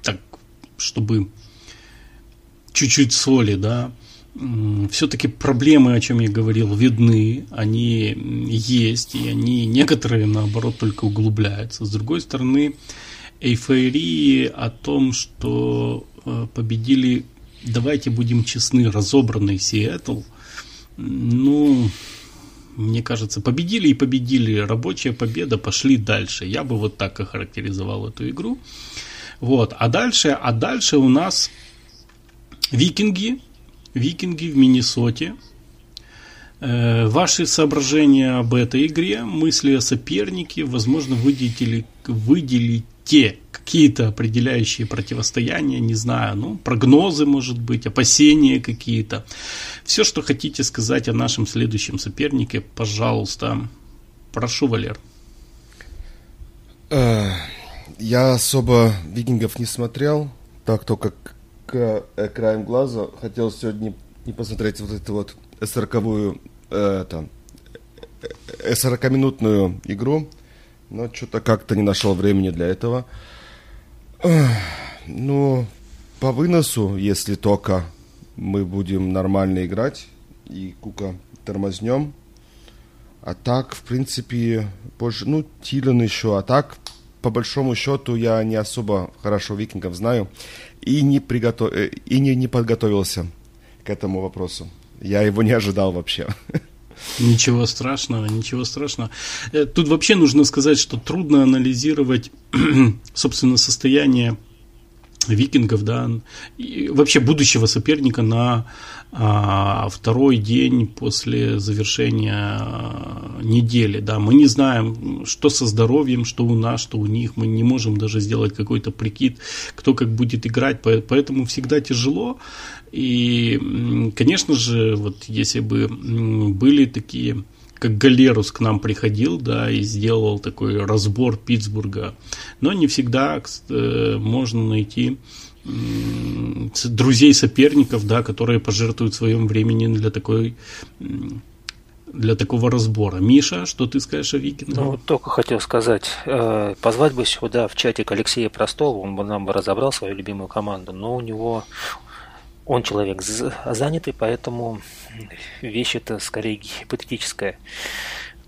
так, чтобы чуть-чуть соли, да, все-таки проблемы, о чем я говорил, видны, они есть, и они некоторые, наоборот, только углубляются. С другой стороны, эйфории о том, что э, победили, давайте будем честны, разобранный Сиэтл, ну, мне кажется, победили и победили, рабочая победа, пошли дальше. Я бы вот так охарактеризовал эту игру. Вот, а дальше, а дальше у нас викинги, Викинги в Миннесоте. Э, ваши соображения об этой игре, мысли о сопернике, возможно, выделите, выделите какие-то определяющие противостояния, не знаю, ну, прогнозы, может быть, опасения какие-то. Все, что хотите сказать о нашем следующем сопернике, пожалуйста. Прошу, Валер. Э, я особо викингов не смотрел, так только к э, краем глаза хотел сегодня не посмотреть вот эту вот 40-ую, э, там, 40-минутную э, игру, но что-то как-то не нашел времени для этого. Ну, по выносу, если только мы будем нормально играть и Кука тормознем, А так, в принципе, больше, ну, Тилен еще, а так, по большому счету, я не особо хорошо викингов знаю и не, приготов... Э, и не, не подготовился к этому вопросу. Я его не ожидал вообще. Ничего страшного, ничего страшного. Э, тут вообще нужно сказать, что трудно анализировать, собственно, состояние викингов, да, и вообще будущего соперника на а, второй день после завершения а, недели, да, мы не знаем, что со здоровьем, что у нас, что у них, мы не можем даже сделать какой-то прикид, кто как будет играть, поэтому всегда тяжело, и, конечно же, вот если бы были такие как Галерус к нам приходил, да, и сделал такой разбор Питтсбурга. Но не всегда э, можно найти друзей соперников, да, которые пожертвуют своим временем для такой для такого разбора. Миша, что ты скажешь о викингах? Ну, только хотел сказать, э, позвать бы сюда в чатик Алексея Простого, он бы нам бы разобрал свою любимую команду, но у него он человек занятый, поэтому вещь это скорее гипотетическая.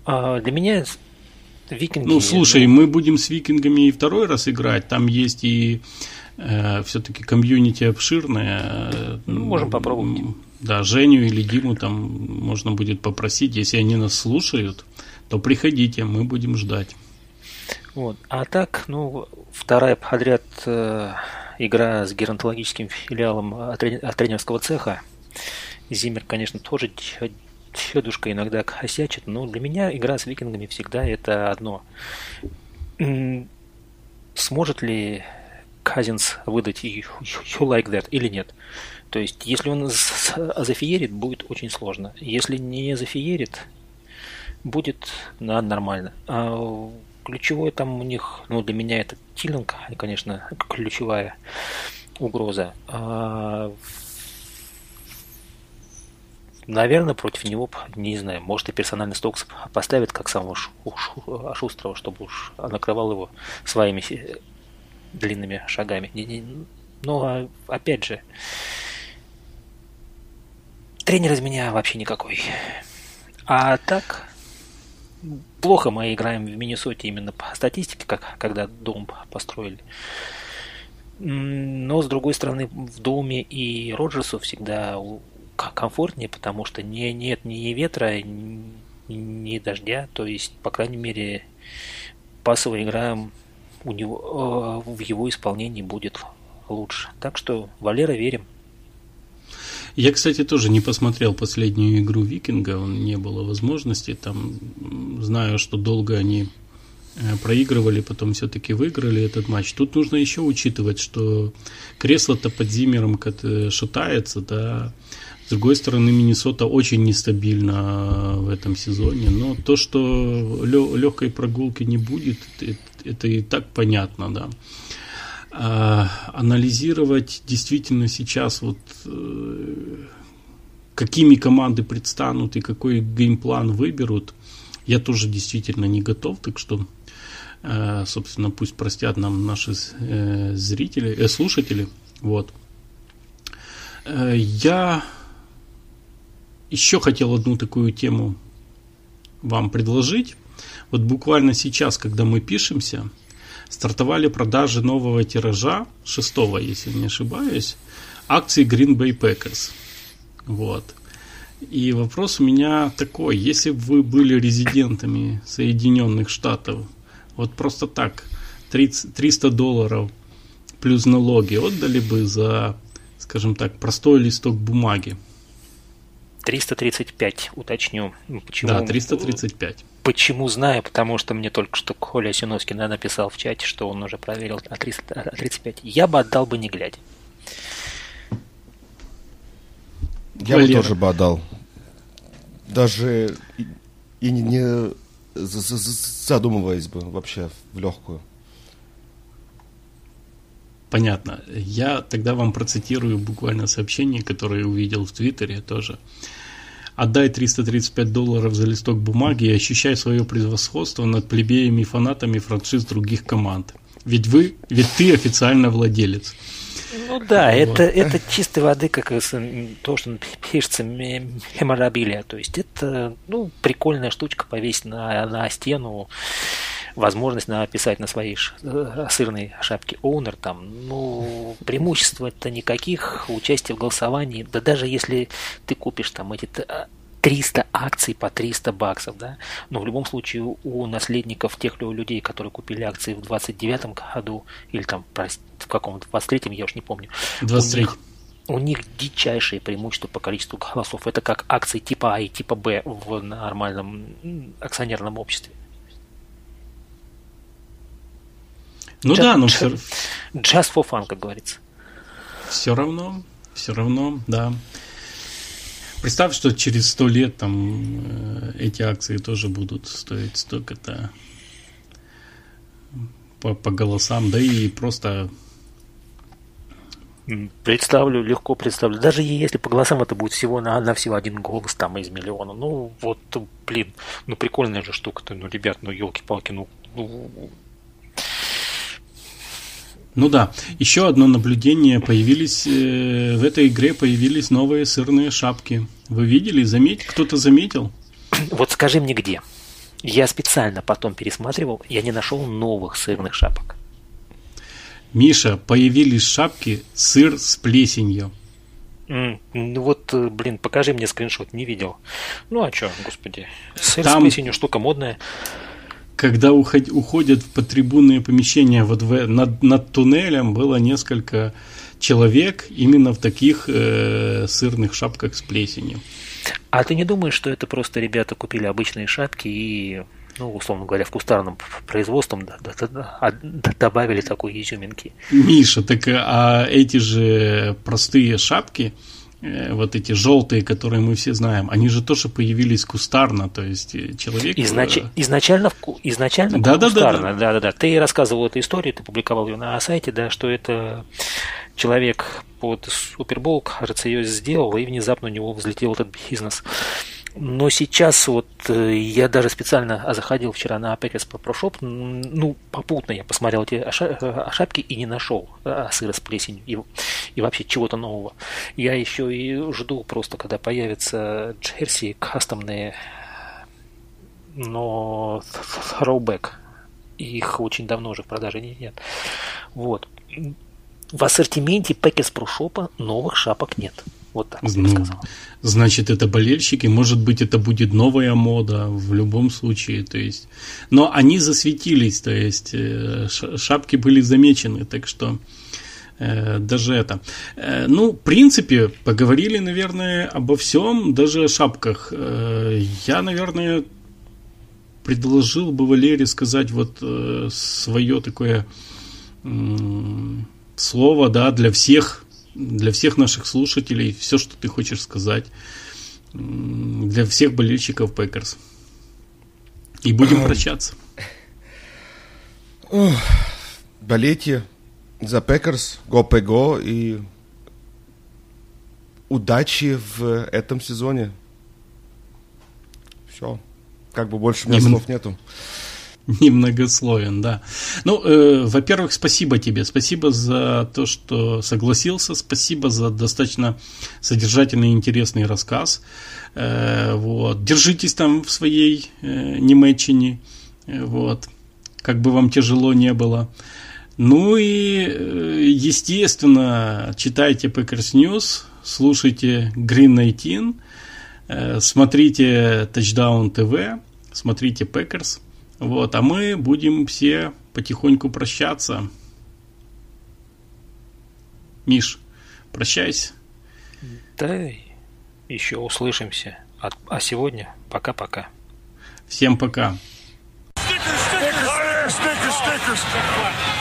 А для меня викинги... Ну, слушай, ну... мы будем с викингами и второй раз играть. Там есть и все-таки комьюнити обширное. Ну, можем попробовать. Да, Женю или Диму там можно будет попросить. Если они нас слушают, то приходите, мы будем ждать. Вот. А так, ну, вторая подряд э, игра с геронтологическим филиалом от тренерского цеха. Зимер, конечно, тоже дедушка иногда косячит, но для меня игра с викингами всегда это одно. Сможет ли Казинс выдать you, like that или нет? То есть, если он зафиерит, будет очень сложно. Если не зафиерит, будет да, нормально. А ключевой там у них, ну, для меня это Тиллинг, конечно, ключевая угроза. А, наверное, против него, не знаю, может и персональный Стокс поставит как самого шустрого, чтобы уж накрывал его своими длинными шагами. Но, а, опять же, тренер из меня вообще никакой. А так, плохо мы играем в Миннесоте именно по статистике, как когда дом построили. Но, с другой стороны, в доме и Роджерсу всегда комфортнее, потому что не, нет ни ветра, ни дождя. То есть, по крайней мере, пасовая игра у него, э, в его исполнении будет лучше. Так что, Валера, верим. Я, кстати, тоже не посмотрел последнюю игру Викинга, не было возможности. Там знаю, что долго они проигрывали, потом все-таки выиграли этот матч. Тут нужно еще учитывать, что кресло-то под Зимером шатается, да. С другой стороны, Миннесота очень нестабильна в этом сезоне. Но то, что легкой прогулки не будет, это и так понятно, да. А, анализировать действительно сейчас вот э, какими команды предстанут и какой геймплан выберут, я тоже действительно не готов, так что, э, собственно, пусть простят нам наши э, зрители, слушатели, вот. Я еще хотел одну такую тему вам предложить. Вот буквально сейчас, когда мы пишемся, стартовали продажи нового тиража, шестого, если не ошибаюсь, акций Green Bay Packers. Вот. И вопрос у меня такой, если бы вы были резидентами Соединенных Штатов, вот просто так, 30, 300 долларов плюс налоги отдали бы за, скажем так, простой листок бумаги? 335, уточню. Почему? Да, 335. Почему знаю? Потому что мне только что Коля Синовский написал в чате, что он уже проверил на 335. Я бы отдал бы не глядя. Я Валера. бы тоже бы отдал. Даже и, и не, не задумываясь бы вообще в легкую. Понятно. Я тогда вам процитирую буквально сообщение, которое увидел в Твиттере тоже. Отдай 335 долларов за листок бумаги и ощущай свое превосходство над плебеями и фанатами франшиз других команд. Ведь вы, ведь ты официально владелец. Ну да, вот. это, это чистой воды, как то, что пишется меморабилия. То есть это ну, прикольная штучка повесить на, на стену, возможность написать на своей э, сырной шапке owner там, ну, преимущества-то никаких, участия в голосовании, да даже если ты купишь там эти 300 акций по 300 баксов, да, но в любом случае у наследников тех людей, которые купили акции в 29 году, или там, в каком-то 23-м, я уж не помню. 23 у них, у них дичайшее преимущество по количеству голосов. Это как акции типа А и типа Б в нормальном акционерном обществе. Ну just, да, но все... Just for fun, как говорится. Все равно, все равно, да. Представь, что через сто лет там э, эти акции тоже будут стоить столько-то по, по голосам, да и просто Представлю, легко представлю. Даже если по голосам это будет всего на, на всего один голос там из миллиона. Ну, вот, блин, ну прикольная же штука-то, ну, ребят, ну, елки-палки, ну, ну ну да, еще одно наблюдение появились э, в этой игре появились новые сырные шапки. Вы видели? Заметь, кто-то заметил? Вот скажи мне где. Я специально потом пересматривал, я не нашел новых сырных шапок. Миша, появились шапки сыр с плесенью. Mm, ну вот, э, блин, покажи мне скриншот, не видел. Ну а что, господи. Сыр Там... с плесенью штука модная когда уход, уходят в потрибунные помещения вот в, над, над туннелем, было несколько человек именно в таких э, сырных шапках с плесенью. А ты не думаешь, что это просто ребята купили обычные шапки и, ну, условно говоря, в кустарном производством да, да, да, а, добавили такой изюминки? Миша, так а эти же простые шапки, Э, вот эти желтые, которые мы все знаем, они же тоже появились кустарно, то есть э, человек... Изнач... Э, изначально, изначально да, кустарно, да, да, да, да, да. Ты рассказывал эту историю, ты публиковал ее на сайте, да, что это человек под Супербол, кажется, ее сделал, и внезапно у него взлетел этот бизнес. Но сейчас вот э, я даже специально заходил вчера на Packers Pro Shop, ну, попутно я посмотрел эти шапки и не нашел сыра с плесенью и, и вообще чего-то нового. Я еще и жду просто, когда появятся джерси кастомные, но throwback. Их очень давно уже в продаже нет. Вот. В ассортименте Packers Pro Shop новых шапок нет. Вот так вот ну, сказал. Значит, это болельщики, может быть, это будет новая мода в любом случае, то есть. Но они засветились, то есть э, шапки были замечены, так что э, даже это. Э, ну, в принципе, поговорили, наверное, обо всем, даже о шапках. Я, наверное, предложил бы Валере сказать вот свое такое слово, да, для всех для всех наших слушателей все, что ты хочешь сказать, для всех болельщиков Пекерс. И будем прощаться. Болейте за Пекерс, go go и удачи в этом сезоне. Все. Как бы больше у меня слов нету. Немногословен, да. Ну, э, во-первых, спасибо тебе. Спасибо за то, что согласился. Спасибо за достаточно содержательный и интересный рассказ. Э, вот. Держитесь там в своей э, немечине. Э, вот. Как бы вам тяжело не было. Ну и, э, естественно, читайте Packers News, слушайте Green 19, э, смотрите Touchdown TV, смотрите Packers – вот, а мы будем все потихоньку прощаться. Миш, прощайся. Да, еще услышимся. А, а сегодня пока-пока. Всем пока. Stickers, stickers, stickers, stickers.